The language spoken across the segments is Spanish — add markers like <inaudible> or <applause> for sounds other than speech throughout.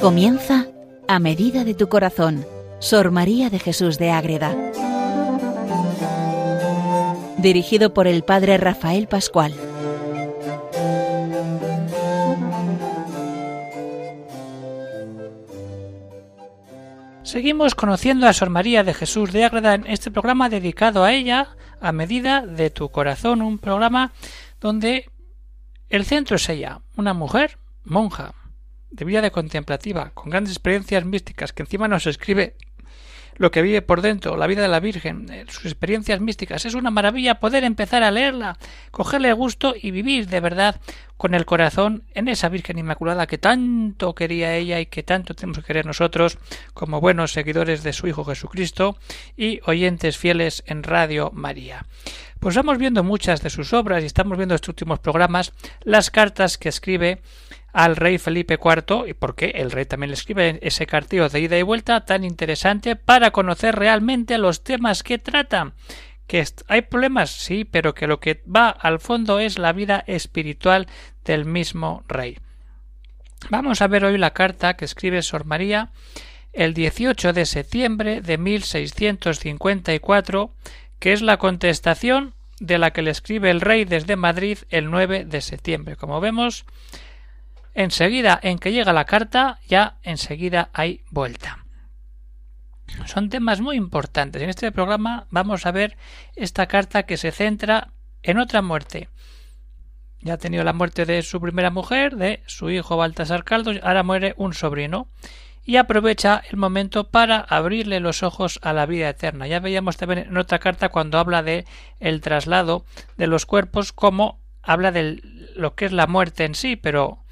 Comienza a medida de tu corazón, Sor María de Jesús de Ágreda. Dirigido por el Padre Rafael Pascual. Seguimos conociendo a Sor María de Jesús de Ágreda en este programa dedicado a ella, a medida de tu corazón, un programa donde el centro es ella, una mujer, monja, de vida de contemplativa, con grandes experiencias místicas, que encima nos escribe lo que vive por dentro, la vida de la Virgen, eh, sus experiencias místicas. Es una maravilla poder empezar a leerla, cogerle gusto y vivir de verdad con el corazón en esa Virgen Inmaculada que tanto quería ella y que tanto tenemos que querer nosotros como buenos seguidores de su Hijo Jesucristo y oyentes fieles en Radio María. Pues vamos viendo muchas de sus obras y estamos viendo estos últimos programas las cartas que escribe al rey Felipe IV y porque el rey también le escribe ese cartillo de ida y vuelta tan interesante para conocer realmente los temas que trata que hay problemas, sí, pero que lo que va al fondo es la vida espiritual del mismo rey. Vamos a ver hoy la carta que escribe Sor María el 18 de septiembre de 1654, que es la contestación de la que le escribe el rey desde Madrid el 9 de septiembre. Como vemos, enseguida en que llega la carta, ya enseguida hay vuelta. Son temas muy importantes. En este programa vamos a ver esta carta que se centra en otra muerte. Ya ha tenido la muerte de su primera mujer, de su hijo Baltasar Caldo, ahora muere un sobrino y aprovecha el momento para abrirle los ojos a la vida eterna. Ya veíamos también en otra carta cuando habla de el traslado de los cuerpos, como habla de lo que es la muerte en sí, pero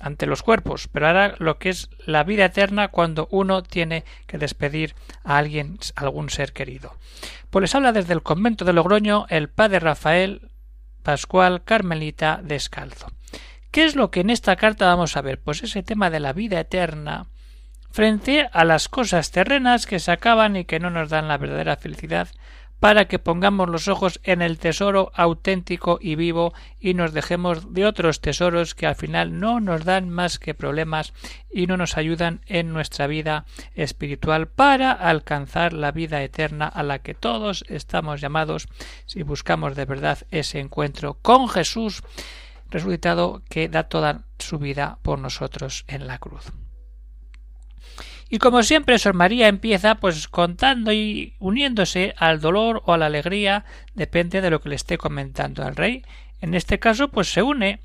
ante los cuerpos, pero ahora lo que es la vida eterna cuando uno tiene que despedir a alguien, algún ser querido. Pues les habla desde el convento de Logroño el padre Rafael Pascual Carmelita Descalzo. ¿Qué es lo que en esta carta vamos a ver? Pues ese tema de la vida eterna frente a las cosas terrenas que se acaban y que no nos dan la verdadera felicidad para que pongamos los ojos en el tesoro auténtico y vivo y nos dejemos de otros tesoros que al final no nos dan más que problemas y no nos ayudan en nuestra vida espiritual para alcanzar la vida eterna a la que todos estamos llamados si buscamos de verdad ese encuentro con Jesús resucitado que da toda su vida por nosotros en la cruz. Y como siempre, Sor María empieza pues contando y uniéndose al dolor o a la alegría, depende de lo que le esté comentando al rey. En este caso, pues se une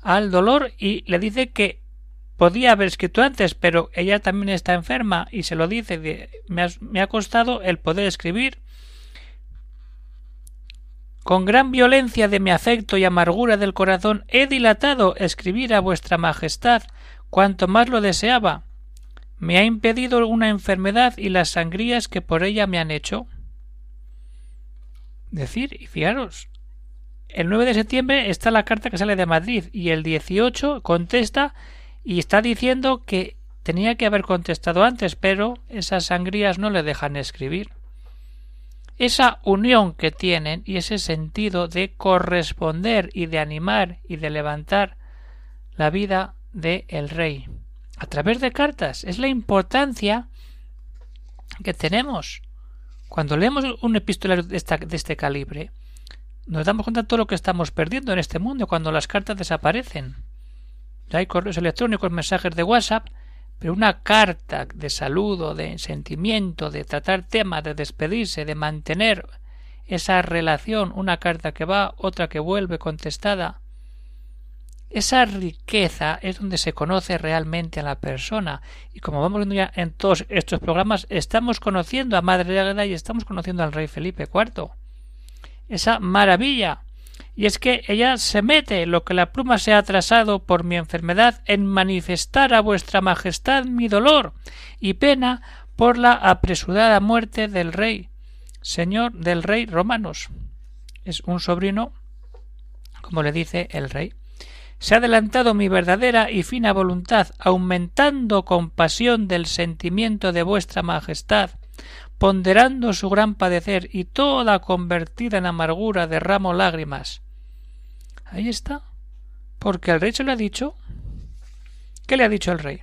al dolor y le dice que podía haber escrito antes, pero ella también está enferma y se lo dice, me, me ha costado el poder escribir. Con gran violencia de mi afecto y amargura del corazón he dilatado escribir a vuestra majestad cuanto más lo deseaba me ha impedido una enfermedad y las sangrías que por ella me han hecho. Decir, y fijaros, el 9 de septiembre está la carta que sale de Madrid y el 18 contesta y está diciendo que tenía que haber contestado antes, pero esas sangrías no le dejan escribir. Esa unión que tienen y ese sentido de corresponder y de animar y de levantar la vida de el rey a través de cartas. Es la importancia que tenemos. Cuando leemos un epistolario de, de este calibre, nos damos cuenta de todo lo que estamos perdiendo en este mundo cuando las cartas desaparecen. Ya hay correos electrónicos, mensajes de WhatsApp, pero una carta de saludo, de sentimiento, de tratar temas, de despedirse, de mantener esa relación, una carta que va, otra que vuelve contestada, esa riqueza es donde se conoce realmente a la persona. Y como vamos viendo ya en todos estos programas, estamos conociendo a Madre Águeda y estamos conociendo al rey Felipe IV. Esa maravilla. Y es que ella se mete lo que la pluma se ha atrasado por mi enfermedad en manifestar a vuestra majestad mi dolor y pena por la apresurada muerte del rey, señor del rey romanos. Es un sobrino, como le dice el rey se ha adelantado mi verdadera y fina voluntad, aumentando compasión del sentimiento de vuestra majestad, ponderando su gran padecer y toda convertida en amargura derramo lágrimas. Ahí está. Porque el rey se lo ha dicho. ¿Qué le ha dicho el rey?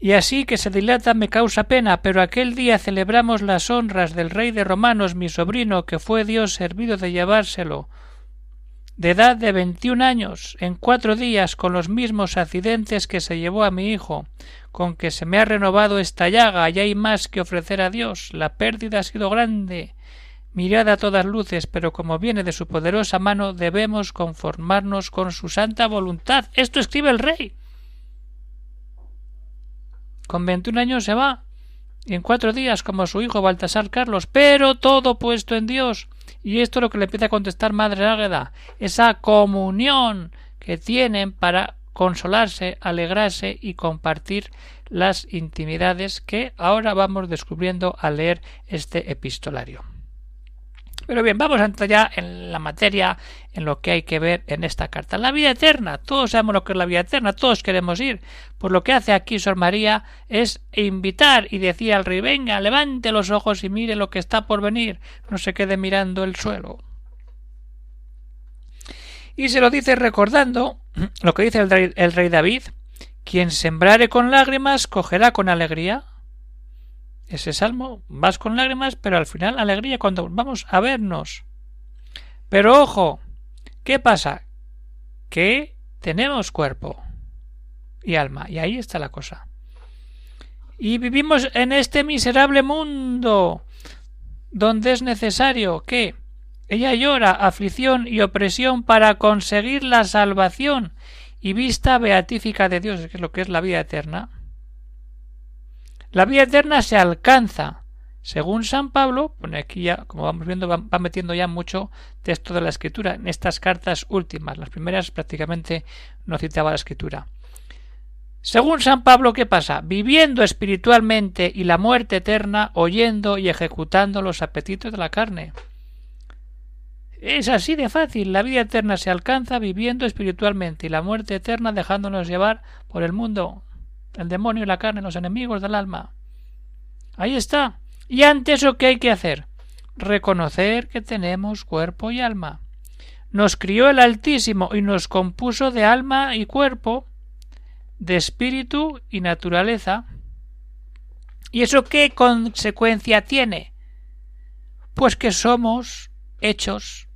y así que se dilata me causa pena, pero aquel día celebramos las honras del rey de romanos, mi sobrino, que fue Dios servido de llevárselo, de edad de veintiún años, en cuatro días, con los mismos accidentes que se llevó a mi hijo, con que se me ha renovado esta llaga, y hay más que ofrecer a Dios. La pérdida ha sido grande. Mirad a todas luces, pero como viene de su poderosa mano, debemos conformarnos con su santa voluntad. Esto escribe el rey. Con veintiún años se va, y en cuatro días, como su hijo Baltasar Carlos, pero todo puesto en Dios. Y esto es lo que le empieza a contestar Madre Águeda, esa comunión que tienen para consolarse, alegrarse y compartir las intimidades que ahora vamos descubriendo al leer este epistolario. Pero bien, vamos a entrar ya en la materia, en lo que hay que ver en esta carta. La vida eterna. Todos sabemos lo que es la vida eterna, todos queremos ir. Por lo que hace aquí Sor María es invitar y decir al rey, venga, levante los ojos y mire lo que está por venir, no se quede mirando el suelo. Y se lo dice recordando lo que dice el rey David, quien sembrare con lágrimas cogerá con alegría ese salmo, vas con lágrimas, pero al final alegría cuando vamos a vernos. Pero ojo, ¿qué pasa? Que tenemos cuerpo y alma, y ahí está la cosa. Y vivimos en este miserable mundo, donde es necesario que ella llora aflicción y opresión para conseguir la salvación y vista beatífica de Dios, que es lo que es la vida eterna. La vida eterna se alcanza. Según San Pablo, pone aquí ya, como vamos viendo, va, metiendo ya mucho texto de la escritura en estas cartas últimas. Las primeras prácticamente no citaba la escritura. Según San Pablo, ¿qué pasa? Viviendo espiritualmente y la muerte eterna, oyendo y ejecutando los apetitos de la carne. Es así de fácil. La vida eterna se alcanza viviendo espiritualmente y la muerte eterna dejándonos llevar por el mundo el demonio y la carne, los enemigos del alma. Ahí está. Y ante eso, ¿qué hay que hacer? Reconocer que tenemos cuerpo y alma. Nos crió el Altísimo y nos compuso de alma y cuerpo, de espíritu y naturaleza. ¿Y eso qué consecuencia tiene? Pues que somos hechos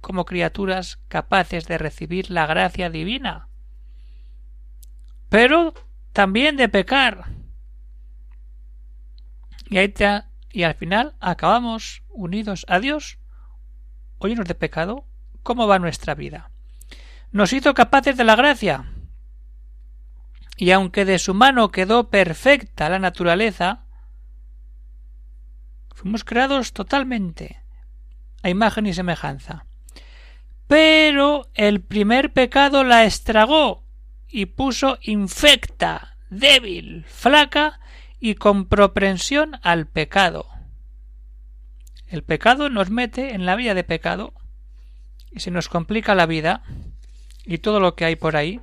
como criaturas capaces de recibir la gracia divina. Pero también de pecar. Y, ahí y al final acabamos unidos a Dios o llenos de pecado. ¿Cómo va nuestra vida? Nos hizo capaces de la gracia. Y aunque de su mano quedó perfecta la naturaleza, fuimos creados totalmente a imagen y semejanza. Pero el primer pecado la estragó y puso infecta, débil, flaca y con propensión al pecado. El pecado nos mete en la vía de pecado y se nos complica la vida y todo lo que hay por ahí.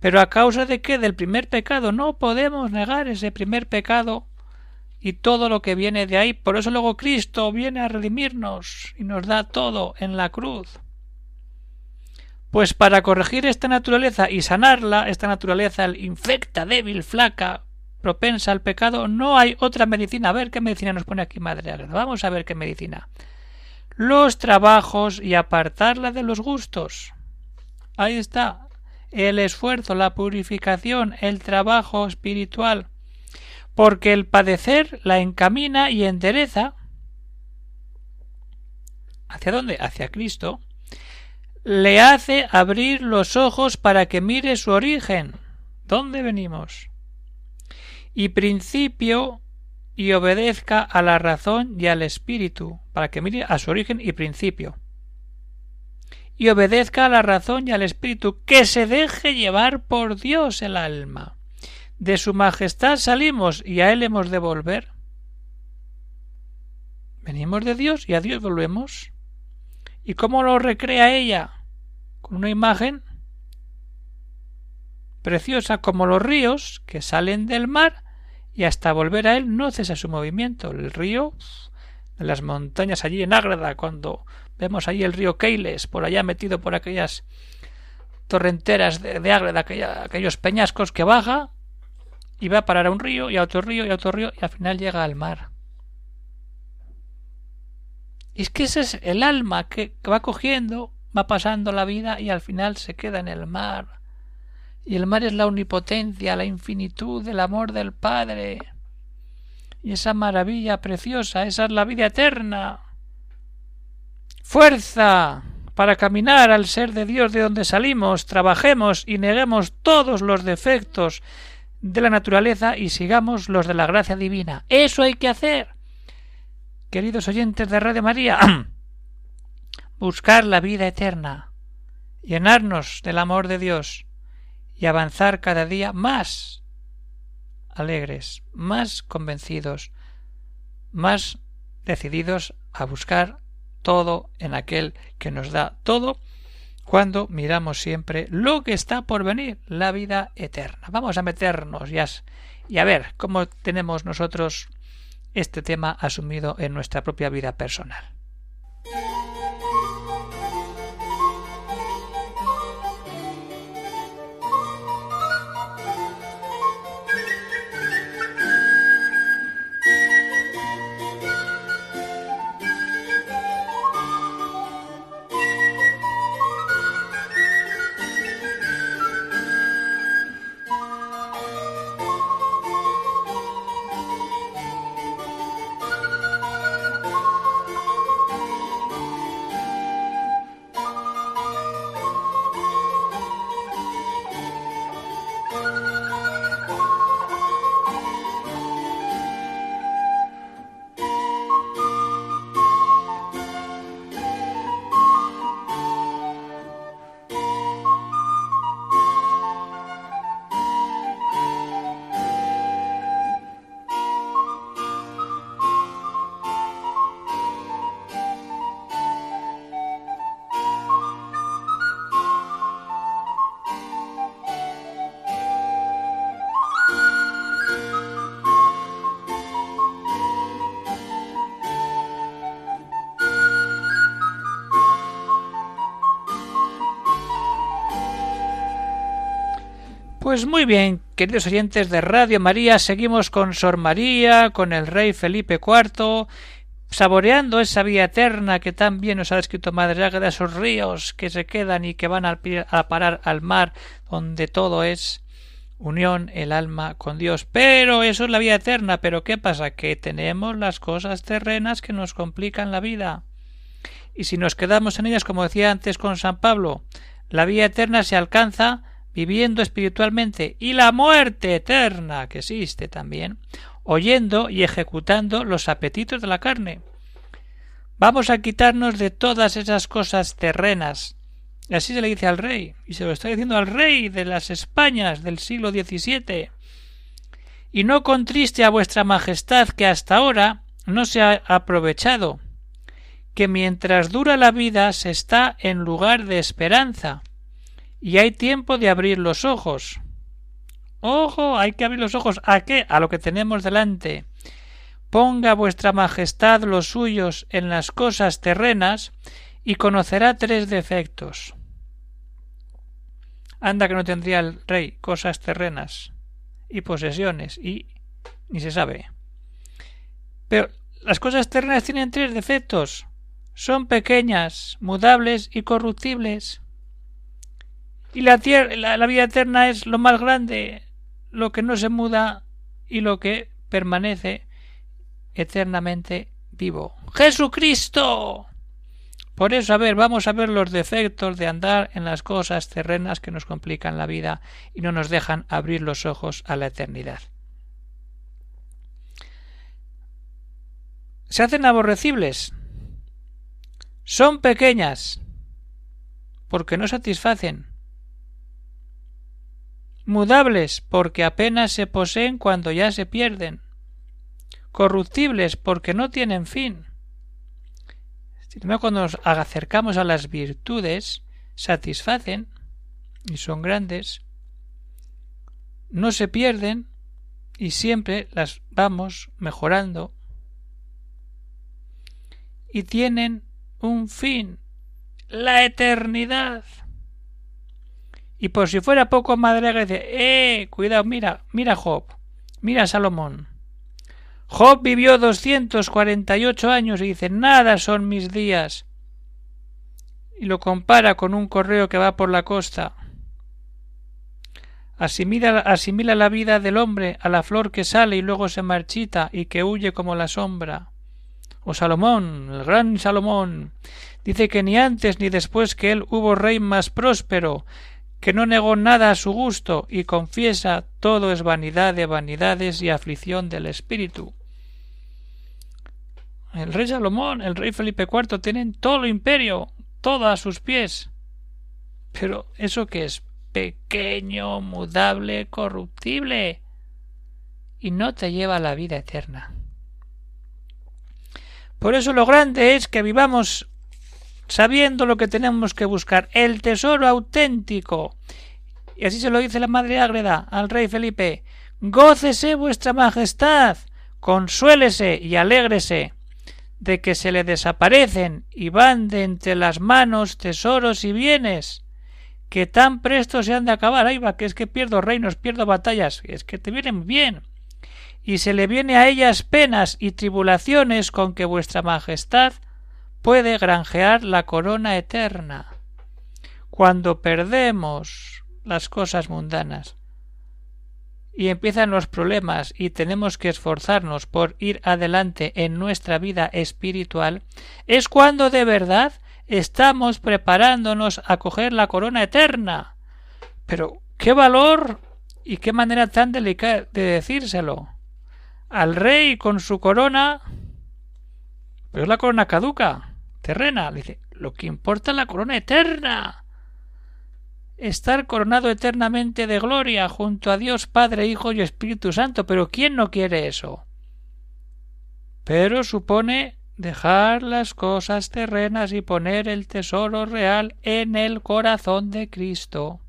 Pero a causa de que del primer pecado no podemos negar ese primer pecado y todo lo que viene de ahí. Por eso luego Cristo viene a redimirnos y nos da todo en la cruz. Pues para corregir esta naturaleza y sanarla, esta naturaleza infecta, débil, flaca, propensa al pecado, no hay otra medicina. A ver qué medicina nos pone aquí Madre. Vamos a ver qué medicina. Los trabajos y apartarla de los gustos. Ahí está. El esfuerzo, la purificación, el trabajo espiritual. Porque el padecer la encamina y endereza. ¿Hacia dónde? Hacia Cristo le hace abrir los ojos para que mire su origen. ¿Dónde venimos? Y principio y obedezca a la razón y al espíritu, para que mire a su origen y principio. Y obedezca a la razón y al espíritu, que se deje llevar por Dios el alma. De su majestad salimos y a él hemos de volver. Venimos de Dios y a Dios volvemos. ¿Y cómo lo recrea ella? Con una imagen preciosa como los ríos que salen del mar y hasta volver a él no cesa su movimiento. El río de las montañas allí en Ágreda, cuando vemos allí el río Keiles, por allá metido por aquellas torrenteras de, de Ágreda, aquellos peñascos que baja y va a parar a un río y a otro río y a otro río y al final llega al mar. Y es que ese es el alma que va cogiendo, va pasando la vida y al final se queda en el mar. Y el mar es la omnipotencia, la infinitud del amor del Padre. Y esa maravilla preciosa, esa es la vida eterna. Fuerza para caminar al ser de Dios de donde salimos, trabajemos y neguemos todos los defectos de la naturaleza y sigamos los de la gracia divina. Eso hay que hacer. Queridos oyentes de Radio María, <clears throat> buscar la vida eterna, llenarnos del amor de Dios y avanzar cada día más alegres, más convencidos, más decididos a buscar todo en aquel que nos da todo cuando miramos siempre lo que está por venir, la vida eterna. Vamos a meternos ya y a ver cómo tenemos nosotros este tema asumido en nuestra propia vida personal. Pues muy bien, queridos oyentes de Radio María, seguimos con Sor María, con el rey Felipe IV, saboreando esa vía eterna que tan bien nos ha descrito Madre Águeda, esos ríos que se quedan y que van a, parar al mar, donde todo es unión el alma con Dios. Pero eso es la vida eterna. Pero ¿qué pasa? Que tenemos las cosas terrenas que nos complican la vida. Y si nos quedamos en ellas, como decía antes con San Pablo, la vida eterna se alcanza viviendo espiritualmente, y la muerte eterna que existe también, oyendo y ejecutando los apetitos de la carne. Vamos a quitarnos de todas esas cosas terrenas. Así se le dice al rey, y se lo está diciendo al rey de las Españas del siglo XVII. Y no contriste a vuestra majestad que hasta ahora no se ha aprovechado, que mientras dura la vida se está en lugar de esperanza, y hay tiempo de abrir los ojos. Ojo, hay que abrir los ojos. ¿A qué? A lo que tenemos delante. Ponga vuestra majestad los suyos en las cosas terrenas y conocerá tres defectos. Anda que no tendría el rey cosas terrenas y posesiones y ni se sabe. Pero las cosas terrenas tienen tres defectos. Son pequeñas, mudables y corruptibles. Y la, la, vida eterna es lo más grande, lo que no se muda y lo que permanece eternamente vivo. Jesucristo. Por eso, a ver, vamos a ver los defectos de andar en las cosas terrenas que nos complican la vida y no nos dejan abrir los ojos a la eternidad. Se hacen aborrecibles. Son pequeñas porque no satisfacen mudables porque apenas se poseen cuando ya se pierden, corruptibles porque no tienen fin. Cuando nos acercamos a las virtudes, satisfacen y son grandes, no se pierden y siempre las vamos mejorando. Y tienen un fin, la eternidad Y por si fuera poco, Madre dice, eh, cuidado, mira, mira Job, mira Salomón. Job vivió doscientos cuarenta y ocho años y dice, nada son mis días. Y lo compara con un correo que va por la costa. Asimila, asimila la vida del hombre a la flor que sale y luego se marchita y que huye como la sombra. O Salomón, el gran Salomón, dice que ni antes ni después que él hubo rey más próspero, que no negó nada a su gusto y confiesa todo es vanidad de vanidades y aflicción del espíritu. El rey Salomón, el rey Felipe IV tienen todo el imperio, todo a sus pies. Pero ¿eso qué es? Pequeño, mudable, corruptible. Y no te lleva a la vida eterna. Por eso lo grande es que vivamos sabiendo lo que tenemos que buscar, el tesoro auténtico. Y así se lo dice la Madre Ágreda al rey Felipe. Gócese vuestra Majestad, consuélese y alégrese de que se le desaparecen y van de entre las manos tesoros y bienes, que tan presto se han de acabar. Ahí va, que es que pierdo reinos, pierdo batallas, es que te vienen bien. Y se le viene a ellas penas y tribulaciones con que vuestra Majestad puede granjear la corona eterna. Cuando perdemos las cosas mundanas y empiezan los problemas y tenemos que esforzarnos por ir adelante en nuestra vida espiritual, es cuando de verdad estamos preparándonos a coger la corona eterna. Pero qué valor y qué manera tan delicada de decírselo. Al rey con su corona. Pero la corona caduca terrena. dice, lo que importa es la corona eterna. Estar coronado eternamente de gloria junto a Dios Padre, Hijo y Espíritu Santo. Pero ¿quién no quiere eso? Pero supone dejar las cosas terrenas y poner el tesoro real en el corazón de Cristo.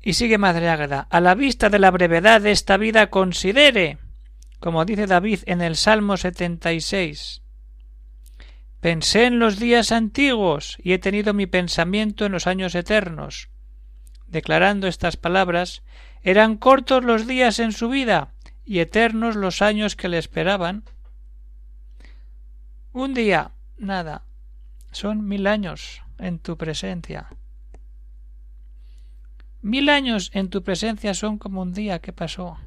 Y sigue Madre Águeda, a la vista de la brevedad de esta vida considere, como dice David en el Salmo 76, Pensé en los días antiguos y he tenido mi pensamiento en los años eternos. Declarando estas palabras, eran cortos los días en su vida y eternos los años que le esperaban. Un día, nada, son mil años en tu presencia. Mil años en tu presencia son como un día que pasó.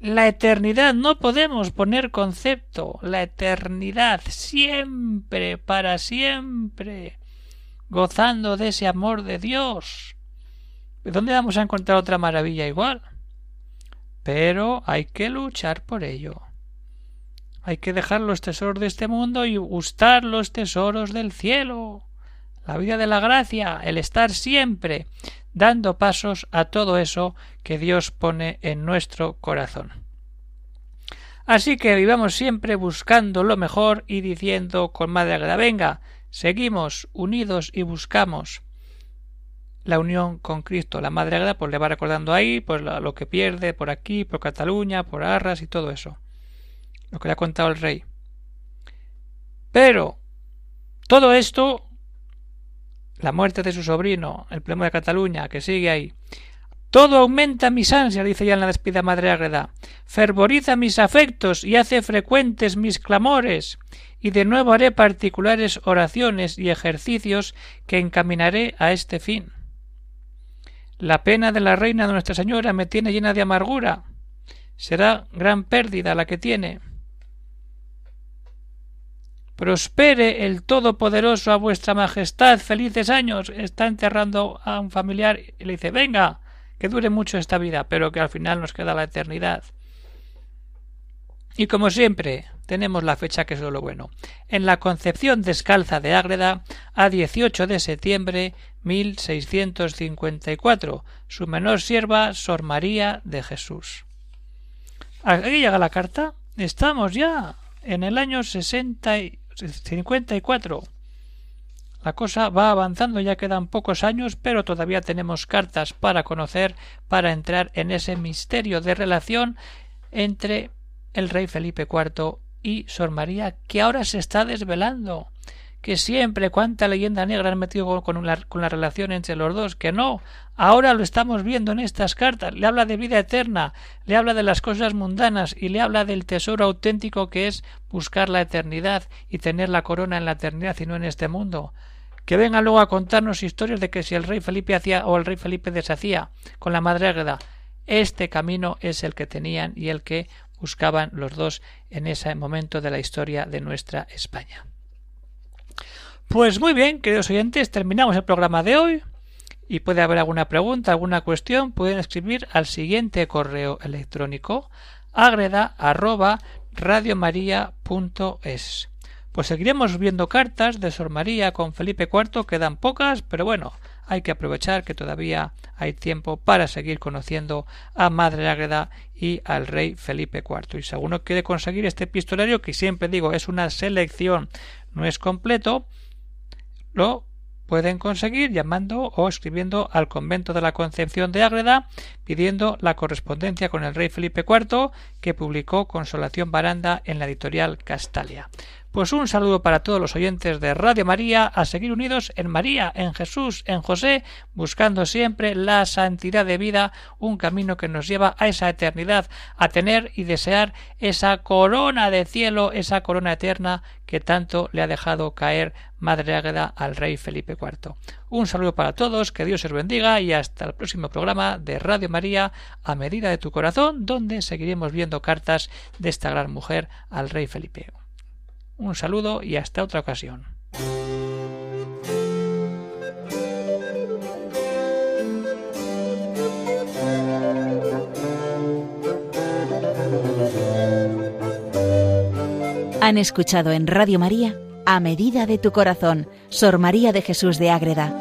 La eternidad no podemos poner concepto. La eternidad siempre, para siempre, gozando de ese amor de Dios. ¿Dónde vamos a encontrar otra maravilla igual? Pero hay que luchar por ello. Hay que dejar los tesoros de este mundo y gustar los tesoros del cielo. La vida de la gracia, el estar siempre dando pasos a todo eso que Dios pone en nuestro corazón. Así que vivamos siempre buscando lo mejor y diciendo con Madre Agra, venga, seguimos unidos y buscamos la unión con Cristo. La Madre Agra pues le va recordando ahí pues lo que pierde por aquí, por Cataluña, por Arras y todo eso. Lo que le ha contado el rey. Pero todo esto la muerte de su sobrino, el problema de Cataluña, que sigue ahí. Todo aumenta mis ansias, dice ya en la despida Madre Ágreda, fervoriza mis afectos y hace frecuentes mis clamores, y de nuevo haré particulares oraciones y ejercicios que encaminaré a este fin. La pena de la reina de Nuestra Señora me tiene llena de amargura. Será gran pérdida la que tiene. Prospere el Todopoderoso a vuestra Majestad. Felices años. Está enterrando a un familiar y le dice venga, que dure mucho esta vida, pero que al final nos queda la eternidad. Y como siempre, tenemos la fecha que es lo bueno. En la Concepción Descalza de Ágreda, a 18 de septiembre 1654, su menor sierva Sor María de Jesús. Aquí llega la carta. Estamos ya en el año 60 54. La cosa va avanzando, ya quedan pocos años, pero todavía tenemos cartas para conocer, para entrar en ese misterio de relación entre el rey Felipe IV y Sor María, que ahora se está desvelando, que siempre cuánta leyenda negra han metido con, la, con la relación entre los dos, que no, ahora lo estamos viendo en estas cartas, le habla de vida eterna, le habla de las cosas mundanas y le habla del tesoro auténtico que es buscar la eternidad y tener la corona en la eternidad y no en este mundo que venga luego a contarnos historias de que si el rey Felipe hacía o el rey Felipe deshacía con la madre Águeda. Este camino es el que tenían y el que buscaban los dos en ese momento de la historia de nuestra España. Pues muy bien, queridos oyentes, terminamos el programa de hoy y puede haber alguna pregunta, alguna cuestión, pueden escribir al siguiente correo electrónico agreda. Pues seguiremos viendo cartas de Sor María con Felipe IV, quedan pocas, pero bueno, hay que aprovechar que todavía hay tiempo para seguir conociendo a Madre Ágreda y al rey Felipe IV. Y si alguno quiere conseguir este epistolario, que siempre digo es una selección, no es completo, lo pueden conseguir llamando o escribiendo al convento de la Concepción de Ágreda pidiendo la correspondencia con el rey Felipe IV que publicó Consolación Baranda en la editorial Castalia. Pues un saludo para todos los oyentes de Radio María, a seguir unidos en María, en Jesús, en José, buscando siempre la santidad de vida, un camino que nos lleva a esa eternidad, a tener y desear esa corona de cielo, esa corona eterna que tanto le ha dejado caer Madre Águeda al rey Felipe IV. Un saludo para todos, que Dios os bendiga y hasta el próximo programa de Radio María a medida de tu corazón, donde seguiremos viendo cartas de esta gran mujer al rey Felipe. Un saludo y hasta otra ocasión. Han escuchado en Radio María A Medida de tu Corazón, Sor María de Jesús de Ágreda,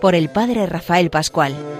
por el Padre Rafael Pascual.